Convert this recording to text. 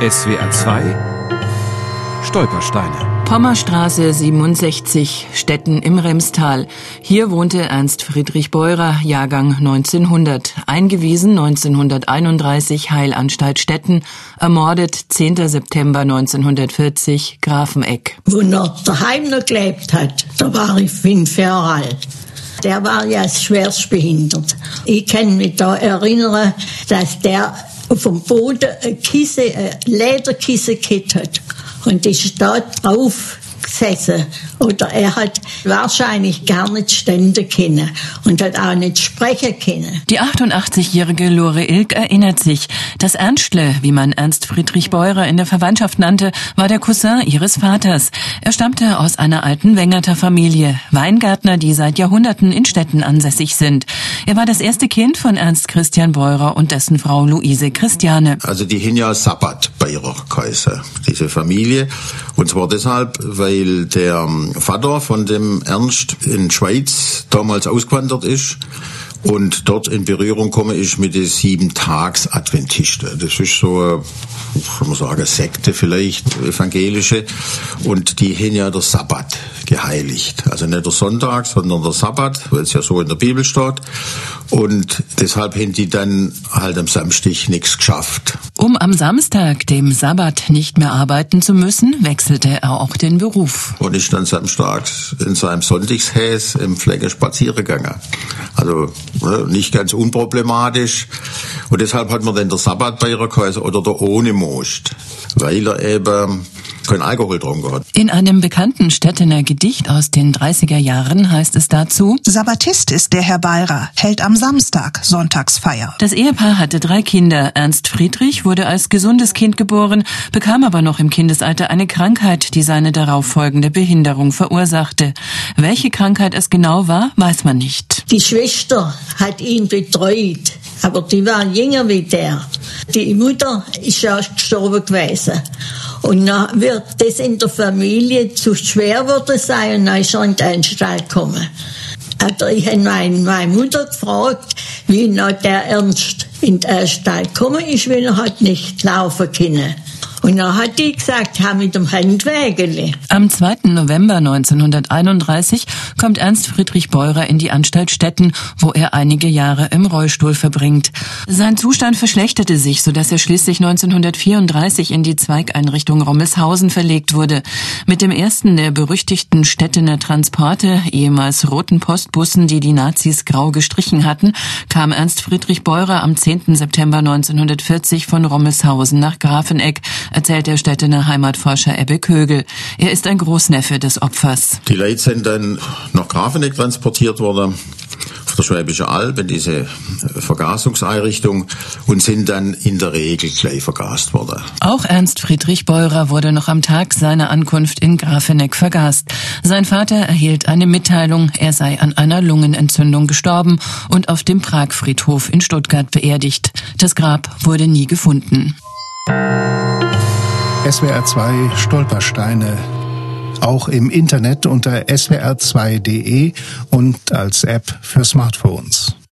SWR 2 Stolpersteine. Pommerstraße 67, Stetten im Remstal. Hier wohnte Ernst Friedrich Beurer, Jahrgang 1900. Eingewiesen 1931, Heilanstalt Stetten. Ermordet 10. September 1940, Grafeneck. Wo er daheim noch gelebt hat, da war ich fünf Jahre alt. Der war ja schwerst behindert. Ich kann mich da erinnern, dass der vom Boden ein Kissen, ein Lederkissen gekriegt hat und ist da drauf gesessen. Oder er hat wahrscheinlich gar nicht stände können und hat auch nicht sprechen können. Die 88-jährige Lore Ilk erinnert sich, dass Ernstle, wie man Ernst Friedrich Beurer in der Verwandtschaft nannte, war der Cousin ihres Vaters. Er stammte aus einer alten Wengerter Familie, Weingärtner, die seit Jahrhunderten in Städten ansässig sind. Er war das erste Kind von Ernst Christian Beurer und dessen Frau Luise Christiane. Also die hin ja Sabbat bei ihrer Kaiser, diese Familie. Und zwar deshalb, weil der Vater von dem Ernst in Schweiz damals ausgewandert ist und dort in Berührung komme ich mit den Sieben-Tags-Adventisten. Das ist so, kann man sagen, Sekte vielleicht, evangelische. Und die haben ja der Sabbat geheiligt. Also nicht der Sonntag, sondern der Sabbat, weil es ja so in der Bibel steht. Und deshalb haben die dann halt am Samstag nichts geschafft. Um am Samstag, dem Sabbat, nicht mehr arbeiten zu müssen, wechselte er auch den Beruf. Und ich dann samstags in seinem Sonntagshäs im Flecke spazieren gegangen. Also ne, nicht ganz unproblematisch. Und deshalb hat man dann der Sabbat bei ihrer Kaiser oder der ohne Most, weil er eben keinen Alkohol getrunken hat. In einem bekannten Stettener Gedicht aus den 30er Jahren heißt es dazu, Sabbatist ist der Herr Beirer, hält am Samstag Sonntagsfeier. Das Ehepaar hatte drei Kinder. Ernst Friedrich wurde als gesundes Kind geboren, bekam aber noch im Kindesalter eine Krankheit, die seine darauffolgende Behinderung verursachte. Welche Krankheit es genau war, weiß man nicht. Die Schwester hat ihn betreut, aber die war jünger wie der. Die Mutter ist ja gestorben gewesen. Und dann wird das in der Familie zu schwer worden sein und dann ist er in die Anstalt gekommen. Also ich habe meine, meine Mutter gefragt, wie noch der Ernst in die Anstalt gekommen ist, weil er hat nicht laufen können. Und dann hat die gesagt, ha mit dem Handwägele. Am 2. November 1931 kommt Ernst Friedrich Beurer in die Anstalt Stetten, wo er einige Jahre im Rollstuhl verbringt. Sein Zustand verschlechterte sich, sodass er schließlich 1934 in die Zweigeinrichtung Rommelshausen verlegt wurde. Mit dem ersten der berüchtigten Stettener Transporte, ehemals roten Postbussen, die die Nazis grau gestrichen hatten, kam Ernst Friedrich Beurer am 10. September 1940 von Rommelshausen nach Grafeneck, erzählt der Stettener Heimatforscher Ebbe Kögel. Er ist ein Großneffe des Opfers. Die Leute sind dann nach Grafeneck transportiert worden auf der Schwäbische Alb in diese Vergasungseinrichtung und sind dann in der Regel gleich vergast worden. Auch Ernst Friedrich Beurer wurde noch am Tag seiner Ankunft in Grafeneck vergast. Sein Vater erhielt eine Mitteilung, er sei an einer Lungenentzündung gestorben und auf dem Pragfriedhof in Stuttgart beerdigt. Das Grab wurde nie gefunden. SWR 2 Stolpersteine. Auch im Internet unter swr2.de und als App für Smartphones.